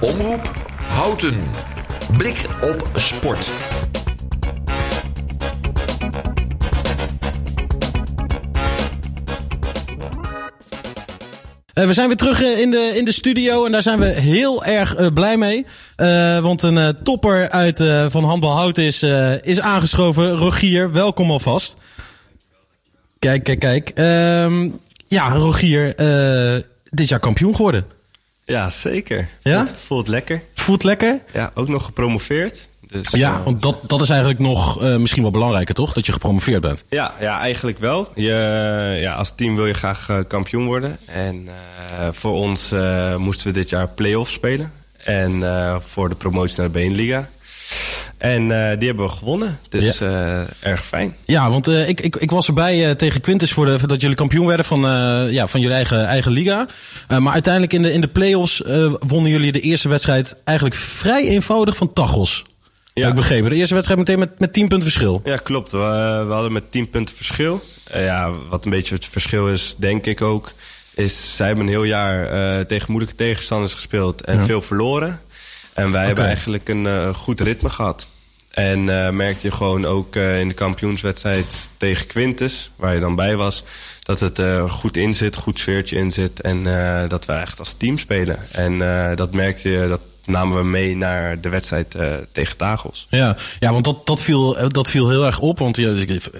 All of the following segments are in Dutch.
Omroep Houten. Blik op sport. Uh, we zijn weer terug uh, in, de, in de studio en daar zijn we heel erg uh, blij mee. want een topper uit van Handbal Hout is, is aangeschoven. Rogier, welkom alvast. Kijk, kijk, kijk. Ehm, ja, Rogier, dit jaar kampioen geworden. Ja, zeker. Ja? Het voelt lekker. Voelt lekker? Ja, ook nog gepromoveerd. Dus, ja, want dat, dat is eigenlijk nog uh, misschien wel belangrijker, toch? Dat je gepromoveerd bent. Ja, ja eigenlijk wel. Je, ja, als team wil je graag uh, kampioen worden. En voor ons moesten we dit jaar play-offs spelen. En voor de promotie naar de Beenliga. En uh, die hebben we gewonnen. Dus ja. uh, erg fijn. Ja, want uh, ik, ik, ik was erbij tegen Quintus voor, de, voor dat jullie kampioen werden van, ja, van jullie eigen, eigen liga. maar uiteindelijk in de, in de play-offs wonnen jullie de eerste wedstrijd eigenlijk vrij eenvoudig van Tachos. Ja. Ik begrepen. De eerste wedstrijd meteen met, met 10 punten verschil. Ja, klopt. We, we hadden met 10 punten verschil. ja, wat een beetje het verschil is, denk ik ook, is zij hebben een heel jaar tegen moeilijke tegenstanders gespeeld en ja. veel verloren. En wij okay. hebben eigenlijk een uh, goed ritme gehad. En uh, merkte je gewoon ook uh, in de kampioenswedstrijd tegen Quintus, waar je dan bij was, dat het goed in zit, goed sfeertje in zit. En dat we echt als team spelen. En dat merkte je, dat namen we mee naar de wedstrijd tegen Tagels. Ja, ja want dat, dat, viel, dat viel heel erg op. Want ja,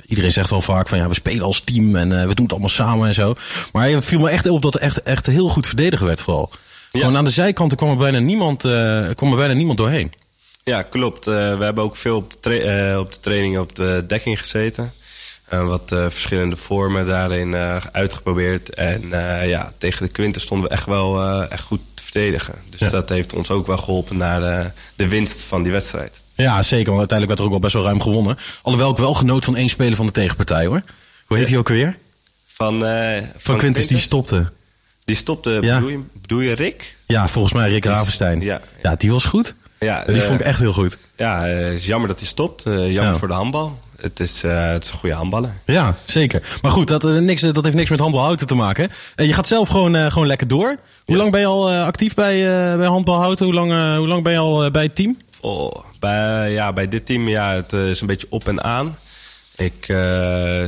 iedereen zegt wel vaak van ja, we spelen als team en we doen het allemaal samen en zo. Maar het viel me echt op dat er echt, echt heel goed verdedigd werd vooral. Gewoon aan de zijkanten kwam er bijna niemand, uh, kwam er bijna niemand doorheen. Ja, klopt. Uh, we hebben ook veel op de, uh, op de training op de dekking gezeten. wat verschillende vormen daarin uitgeprobeerd. En ja, tegen de Quinten stonden we echt wel echt goed te verdedigen. Dus ja. dat heeft ons ook wel geholpen naar de, de winst van die wedstrijd. Ja, zeker. Want uiteindelijk werd er ook wel best wel ruim gewonnen. Alhoewel ik wel genoot van één speler van de tegenpartij hoor. Hoe heet hij ook weer? Van, van, van Quintus die stopte. Die stopte, ja. bedoel, je, bedoel, je, Rick? Ja, volgens mij Rick Ravenstein. Ja, ja. die was goed. Ja, die uh, vond ik echt heel goed. Ja, het uh, is jammer dat hij stopt. Uh, jammer ja. voor de handbal. Het is, het is een goede handballer. Ja, zeker. Maar goed, dat, niks, dat heeft niks met handbalhouten te maken. je gaat zelf gewoon, gewoon lekker door. Hoe yes. lang ben je al actief bij, bij handbalhouten? Hoe lang, hoe lang ben je al bij het team? Oh, bij, ja, bij dit team ja, het is een beetje op en aan. Ik, ja,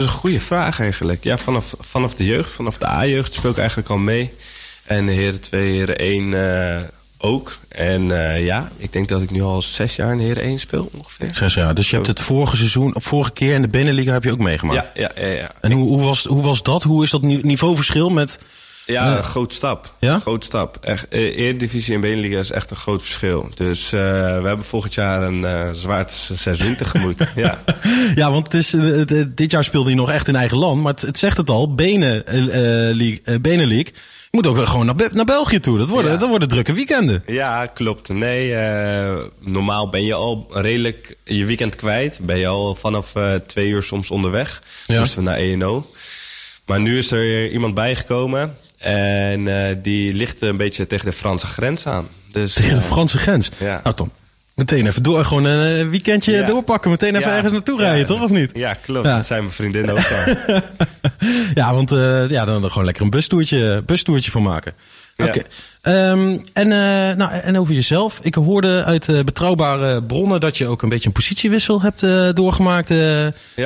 is een goede vraag eigenlijk. Ja, vanaf, vanaf de jeugd, vanaf de A-jeugd speel ik eigenlijk al mee. En de heren 2, heren 1 uh, ook. En uh, ja, ik denk dat ik nu al zes jaar in heren 1 speel ongeveer. Zes jaar. Dus je hebt het vorige seizoen, vorige keer in de Binnenliga heb je ook meegemaakt? Ja, ja, ja. ja. En hoe, hoe, was, hoe was dat? Hoe is dat niveauverschil met... Ja, een groot stap. Ja? Groot stap. Echt, Eredivisie en Beneliga is echt een groot verschil. Dus uh, we hebben volgend jaar een uh, zwaar seizoen tegemoet. ja. ja, want het is, uh, dit jaar speelde hij nog echt in eigen land. Maar het, het zegt het al, Benen. Je moet ook gewoon naar, naar België toe. Dat worden, ja. dat worden drukke weekenden. Ja, klopt. Nee, normaal ben je al redelijk je weekend kwijt. Ben je al vanaf twee uur soms onderweg. Ja. Moesten we naar ENO. Maar nu is er iemand bijgekomen. En uh, die ligt een beetje tegen de Franse grens aan. Dus, tegen de Franse grens? Ja. Nou Tom, meteen even door, gewoon een weekendje ja. doorpakken. Meteen even ja. ergens naartoe rijden, ja. toch of niet? Ja, klopt. Dat zijn mijn vriendinnen ook al. ja, want uh, ja, dan, dan gewoon lekker een bustoertje, bustoertje voor maken. Oké. Okay. Um, en, uh, nou, en over jezelf. Ik hoorde uit uh, betrouwbare bronnen dat je ook een beetje een positiewissel hebt uh, doorgemaakt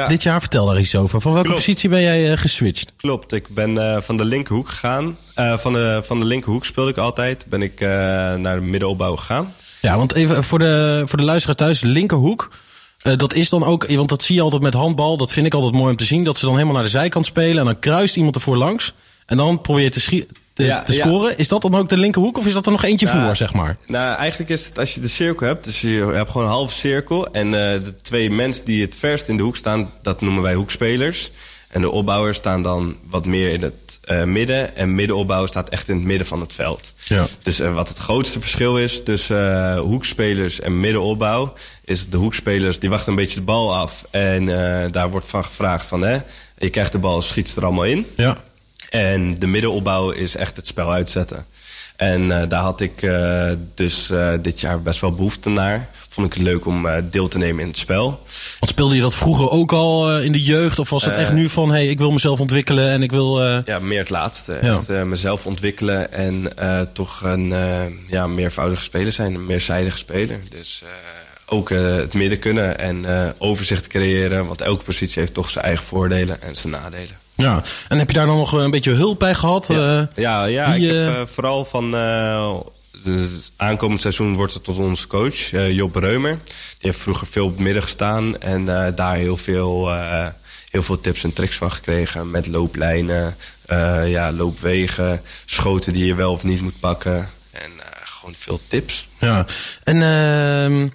dit jaar. Vertel daar iets over. Van welke Klopt. positie ben jij geswitcht? Klopt. Ik ben van de linkerhoek gegaan. van, de, van de linkerhoek speelde ik altijd. Ben ik naar de middenopbouw gegaan. Ja, want even voor de, voor de luisteraars thuis. Linkerhoek. Uh, dat is dan ook, want dat zie je altijd met handbal. Dat vind ik altijd mooi om te zien. Dat ze dan helemaal naar de zijkant spelen. En dan kruist iemand ervoor langs. En dan probeer je te schieten te, Ja, te scoren. ja. Is dat dan ook de linkerhoek of is dat er nog eentje Nou, voor, zeg maar? Nou, eigenlijk is het als je de cirkel hebt. Dus je hebt gewoon een halve cirkel. En eh, de twee mensen die het verst in de hoek staan, dat noemen wij hoekspelers. En de opbouwers staan dan wat meer in het eh, midden. En middenopbouw staat echt in het midden van het veld. Ja. Dus eh, wat het grootste verschil is tussen eh, hoekspelers en middenopbouw... is de hoekspelers die wachten een beetje de bal af. En daar wordt van gevraagd van... Hè, je krijgt de bal, schiet ze er allemaal in. Ja. En de middenopbouw is echt het spel uitzetten. En eh, daar had ik eh, dus eh, dit jaar best wel behoefte naar. Vond ik het leuk om deel te nemen in het spel. Want speelde je dat vroeger ook al in de jeugd? Of was het echt nu van, hey, ik wil mezelf ontwikkelen en ik wil... Ja, meer het laatste. Ja. Echt mezelf ontwikkelen en toch een ja, meervoudige speler zijn. Een meerzijdige speler. Dus ook het midden kunnen en overzicht creëren. Want elke positie heeft toch zijn eigen voordelen en zijn nadelen. Ja. En heb je daar dan nog een beetje hulp bij gehad? Ja, Eh, ja, ja ik heb eh, eh, vooral van... eh, het aankomend seizoen wordt het tot onze coach, eh, Job Reumer. Die heeft vroeger veel op het midden gestaan en eh, daar heel veel, eh, heel veel tips en tricks van gekregen. Met looplijnen, eh, ja, loopwegen, schoten die je wel of niet moet pakken. En eh, gewoon veel tips. Ja, en, ehm,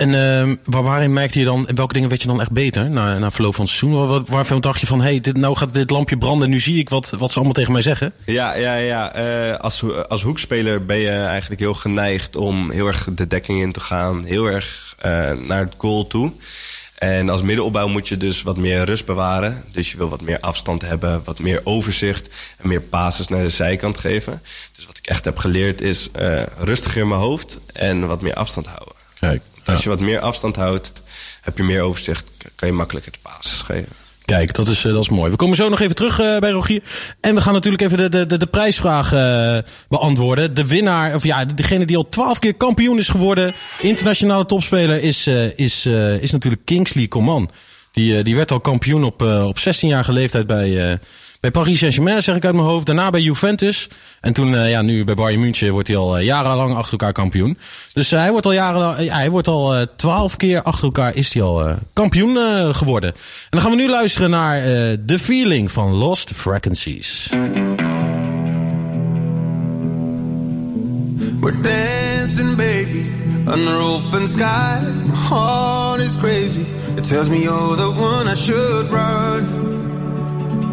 en ehm, waar, waarin merkte je dan, welke dingen werd je dan echt beter na, na verloop van het seizoen? Waar, waar- waarvan dacht je van, hey, dit, nou gaat dit lampje branden, nu zie ik wat, wat ze allemaal tegen mij zeggen? Ja, ja, ja. eh, als, als hoekspeler ben je eigenlijk heel geneigd om heel erg de dekking in te gaan. Heel erg eh, naar het goal toe. En als middenopbouw moet je dus wat meer rust bewaren. Dus je wil wat meer afstand hebben, wat meer overzicht en meer passes naar de zijkant geven. Dus wat ik echt heb geleerd is eh, rustiger in mijn hoofd en wat meer afstand houden. Kijk, Als je wat meer afstand houdt, heb je meer overzicht, kan je makkelijker de passes geven. Kijk, dat is, eh, dat is mooi. We komen zo nog even terug eh, bij Rogier. En we gaan natuurlijk even de, de, de, de prijsvraag eh, beantwoorden. De winnaar, of ja, degene die al twaalf keer kampioen is geworden, internationale topspeler, is, is, is natuurlijk Kingsley Coman. Die, die werd al kampioen op, op 16-jarige leeftijd bij, bij Paris Saint-Germain, zeg ik uit mijn hoofd. Daarna bij Juventus. En toen, eh, ja, nu bij Bayern München wordt hij al eh, jarenlang achter elkaar kampioen. Dus eh, hij wordt al jaren, ja, hij wordt al twaalf keer achter elkaar is hij al kampioen geworden. En dan gaan we nu luisteren naar The Feeling van Lost Frequencies. We're dancing, baby, under open skies. My heart is crazy. It tells me you're the one I should run.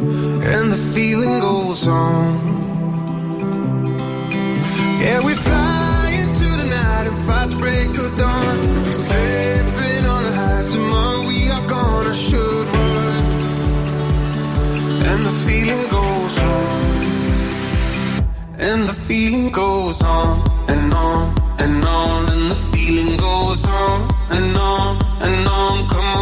And the feeling goes on. Yeah, we fly into the night and fight the break of dawn. We're slipping on the highs tomorrow. We are gonna should run. And the feeling goes on. And the feeling goes on and on and on, and the feeling goes on and on and on. Come away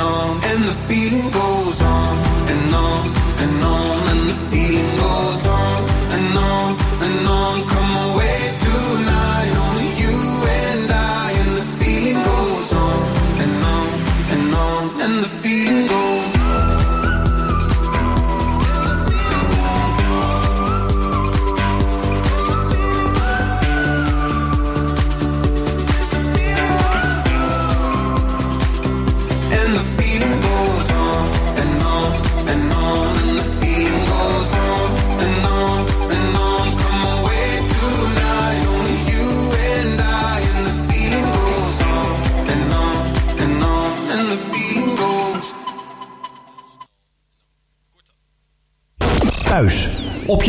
on, and the feeling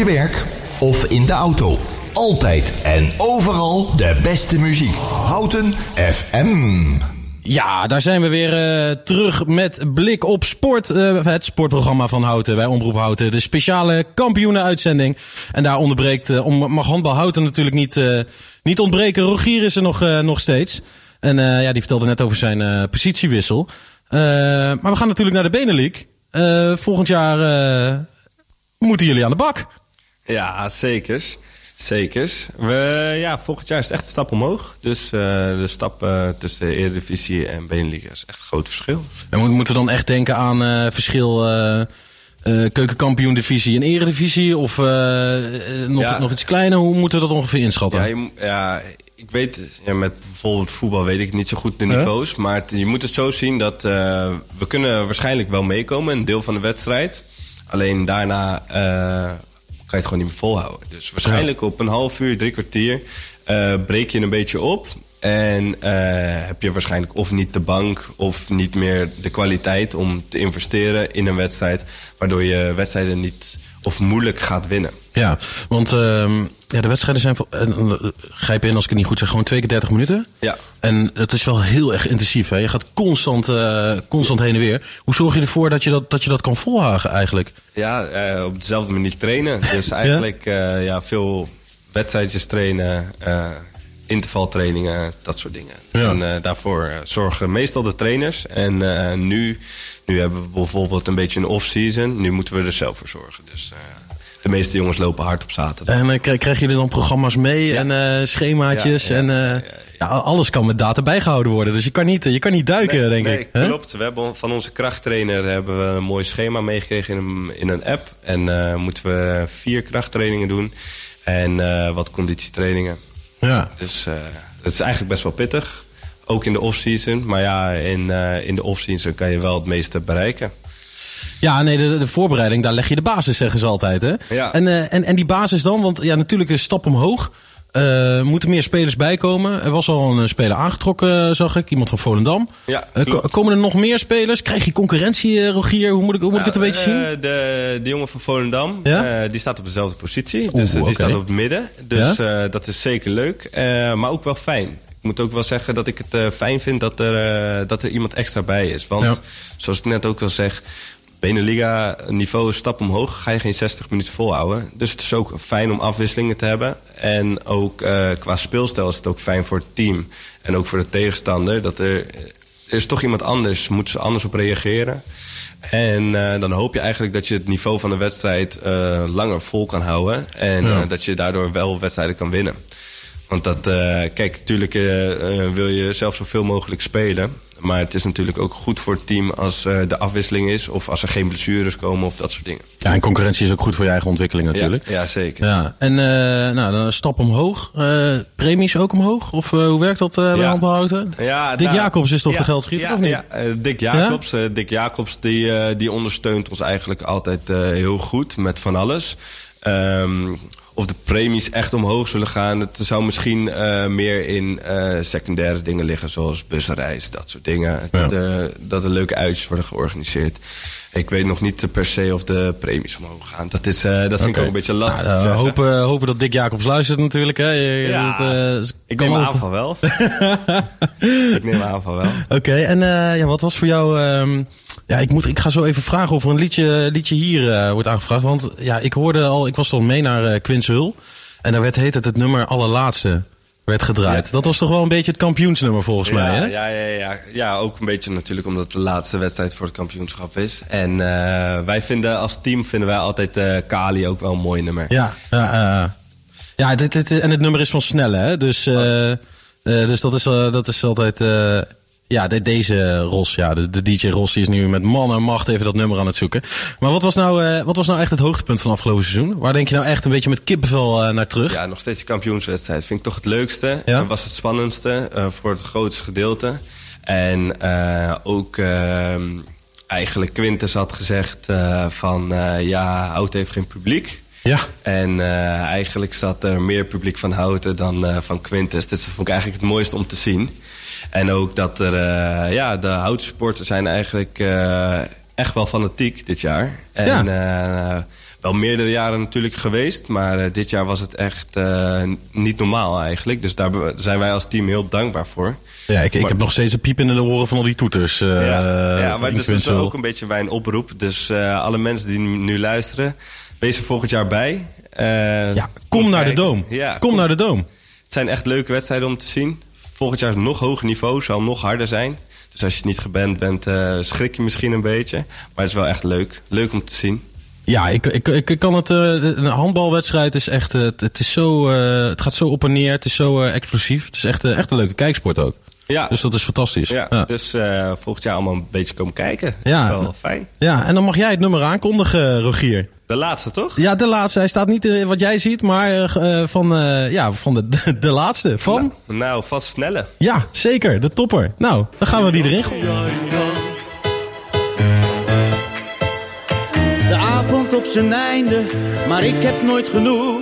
werk of in de auto. Altijd en overal de beste muziek. Houten FM. Ja, daar zijn we weer eh, terug met Blik op Sport. eh, het sportprogramma van Houten bij Omroep Houten. De speciale kampioenenuitzending. En daar onderbreekt, eh, om, mag handbal Houten natuurlijk niet, niet ontbreken. Rogier is er nog, nog steeds. En ja, die vertelde net over zijn positiewissel. Maar we gaan natuurlijk naar de Benelink. Volgend jaar moeten jullie aan de bak. Ja, zekers. Zekers. We, ja, volgend jaar is het echt een stap omhoog. Dus eh, de stap eh, tussen de Eredivisie en Beneliga is echt een groot verschil. En moet- moeten we dan echt denken aan eh, verschil keukenkampioen divisie en eredivisie? Of nog, Ja. nog iets kleiner? Hoe moeten we dat ongeveer inschatten? Ja, je, ja, ik weet, ja, met bijvoorbeeld voetbal weet ik niet zo goed de niveaus. Maar het- je moet het zo zien dat we kunnen waarschijnlijk wel meekomen, een deel van de wedstrijd. Alleen daarna je het gewoon niet meer volhouden. Dus waarschijnlijk op een half uur, drie kwartier eh, breek je een beetje op. En eh, heb je waarschijnlijk of niet de bank of niet meer de kwaliteit om te investeren in een wedstrijd. Waardoor je wedstrijden niet of moeilijk gaat winnen. Ja, want ehm, ja, de wedstrijden zijn, eh, grijp in als ik het niet goed zeg, gewoon twee keer 30 minuten. Ja. En het is wel heel erg intensief. Hè? Je gaat constant, eh, constant heen en weer. Hoe zorg je ervoor dat je dat, dat, je dat kan volhouden eigenlijk? Ja, eh, op dezelfde manier trainen. Dus eigenlijk ja? ja, veel wedstrijdjes trainen, intervaltrainingen, dat soort dingen. Ja. En daarvoor zorgen meestal de trainers. En nu, nu hebben we bijvoorbeeld een beetje een off-season. Nu moeten we er zelf voor zorgen. Dus de meeste jongens lopen hard op zaterdag. En krijg, krijg je er dan programma's mee Ja. en eh, schemaatjes? Ja, ja, en eh, alles kan met data bijgehouden worden. Dus je kan niet, je kan niet duiken, Nee, denk nee, ik. Hè? klopt. We hebben van onze krachttrainer hebben we een mooi schema meegekregen in een, in een app. En eh, moeten we vier krachttrainingen doen. En wat conditietrainingen. Ja. Dus het is eigenlijk best wel pittig. Ook in de off-season. Maar ja, in, in de off-season kan je wel het meeste bereiken. Ja, nee, de, de voorbereiding, daar leg je de basis, zeggen ze altijd. Hè? Ja. En, eh, en, en die basis dan, want ja, natuurlijk een stap omhoog. Eh moeten meer spelers bijkomen. Er was al een eh, speler aangetrokken, zag ik. Iemand van Volendam. Ja, klopt. komen er nog meer spelers? Krijg je concurrentie, Rogier? Hoe moet ik, hoe moet ik het een beetje zien? De, de jongen van Volendam, Ja? die staat op dezelfde positie. Oeh, dus die staat op het midden. Dus dat is zeker leuk. Maar ook wel fijn. Ik moet ook wel zeggen dat ik het fijn vind dat er, dat er iemand extra bij is. Want Ja. zoals ik net ook al zeg... Beneliga niveau is stap omhoog, ga je geen 60 minuten volhouden. Dus het is ook fijn om afwisselingen te hebben. En ook eh, qua speelstijl is het ook fijn voor het team. En ook voor de tegenstander. Dat er, er is toch iemand anders, moet ze anders op reageren. En eh, dan hoop je eigenlijk dat je het niveau van de wedstrijd eh, langer vol kan houden. En Ja. dat je daardoor wel wedstrijden kan winnen. Want dat, kijk, natuurlijk wil je zelf zoveel mogelijk spelen. Maar het is natuurlijk ook goed voor het team als eh, de afwisseling is. Of als er geen blessures komen of dat soort dingen. Ja, en concurrentie is ook goed voor je eigen ontwikkeling natuurlijk. Ja, ja zeker. Ja, en eh, nou, dan een stap omhoog. Eh, premies ook omhoog? Of hoe werkt dat bij Ja. Ja, Dick nou, Jacobs is toch ja, de geldschieter, of niet? Ja, Dick Jacobs. Dick Jacobs die, die ondersteunt ons eigenlijk altijd heel goed met van alles. Ehm, of de premies echt omhoog zullen gaan. Het zou misschien eh, meer in eh, secundaire dingen liggen, zoals busreis, dat soort dingen. Dat, eh, dat er leuke uitjes worden georganiseerd. Ik weet nog niet per se of de premies omhoog gaan. Dat, is, eh, dat vind ik ook een beetje lastig Nou, te eh, hopen, hopen dat Dick Jacobs luistert natuurlijk. Hè. Je- Ja, dat, eh, is- ik neem aan van wel. ik neem aan van wel. Oké, en eh, ja, wat was voor jou... ehm, ja, ik, moet, ik ga zo even vragen of er een liedje, liedje hier eh, wordt aangevraagd. Want ja, ik hoorde al... Ik was dan mee naar eh Quincy Hul. En daar werd heet het het nummer Allerlaatste werd gedraaid. Ja. Dat was toch wel een beetje het kampioensnummer volgens mij, hè? Ja, ja, ja, ja. ook een beetje natuurlijk omdat het de laatste wedstrijd voor het kampioenschap is. En eh, wij vinden als team vinden wij altijd eh, Kali ook wel een mooi nummer. Ja, ja, eh, ja dit, dit, en het nummer is van Snelle, hè? Dus, dus dat, is, dat is altijd. Ja, de, deze Ros, ja, de, de DJ Ros die is nu met man en macht even dat nummer aan het zoeken. Maar wat was nou, eh, wat was nou echt het hoogtepunt van afgelopen seizoen? Waar denk je nou echt een beetje met kippenvel eh, naar terug? Ja, nog steeds de kampioenswedstrijd. Vind ik toch het leukste. Ja? En was het spannendste eh, voor het grootste gedeelte. En ook ehm, eigenlijk Quintus had gezegd van ja, Hout heeft geen publiek. Ja. En eigenlijk zat er meer publiek van Houten dan van Quintus. Dus dat vond ik eigenlijk het mooiste om te zien. En ook dat er, eh, ja, de Houten supporters zijn eigenlijk eh, echt wel fanatiek dit jaar. En eh, wel meerdere jaren natuurlijk geweest. Maar dit jaar was het echt niet normaal eigenlijk. Dus daar zijn wij als team heel dankbaar voor. Ja, ik, ik Maar- heb nog steeds een piep in de oren van al die toeters. ja, ja, maar dus dat is ook een beetje bij een oproep. Dus alle mensen die nu luisteren, wees er volgend jaar bij. Ja, kom naar de. Doom. Ja, kom naar de Doom. Het zijn echt leuke wedstrijden om te zien. Volgend jaar is het nog hoger niveau, zal nog harder zijn. Dus als je het niet gewend bent, eh, schrik je misschien een beetje. Maar het is wel echt leuk. Leuk om te zien. Ja, ik, ik, ik kan het. eh, een handbalwedstrijd is echt. eh, het, is zo. het gaat zo op en neer. Het is zo explosief. Het is echt, echt een leuke kijksport ook. Ja, Dus dat is fantastisch. ja, ja. dus volgend jaar allemaal een beetje komen kijken. Ja. Wel fijn. Ja, en dan mag jij het nummer aankondigen, Rogier. De laatste, toch? Ja, de laatste. Hij staat niet in wat jij ziet, maar eh, eh, van, eh, ja, van de, de, de laatste. Van? Nou, nou, vast snelle. Ja, zeker. De topper. Nou, dan gaan we die erin gooien. De avond op zijn einde, maar ik heb nooit genoeg.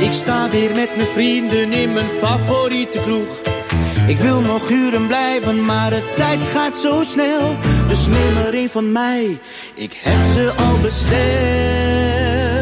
Ik sta weer met mijn vrienden in mijn favoriete kroeg. Ik wil nog uren blijven, maar de tijd gaat zo snel. Dus neem er een van mij, ik heb ze al besteld.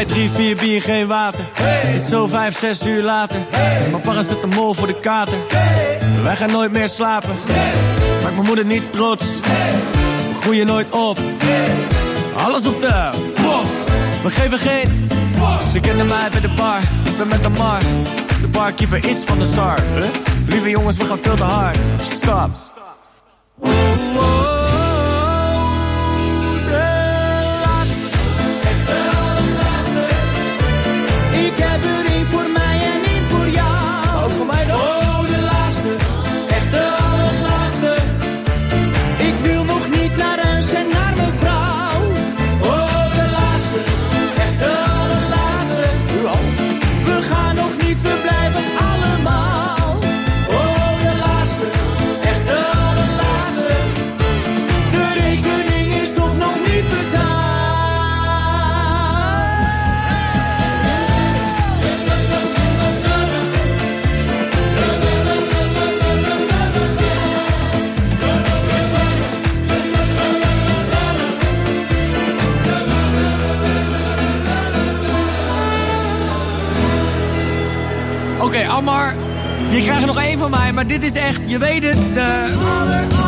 Mij drie, vier bier, geen water. Het is zo vijf, zes uur later. Mijn papa zit de mol voor de kater. Wij gaan nooit meer slapen. Maak mijn moeder niet trots. We groeien nooit op. Alles op de pof. We geven geen. Ze kennen mij bij de bar. Ik ben met de mar. De barkeeper is van de. Huh? Lieve jongens, we gaan veel te hard. Stop. Ik Oké, Ammar. Je krijgt nog één van mij, maar dit is echt, je weet het, de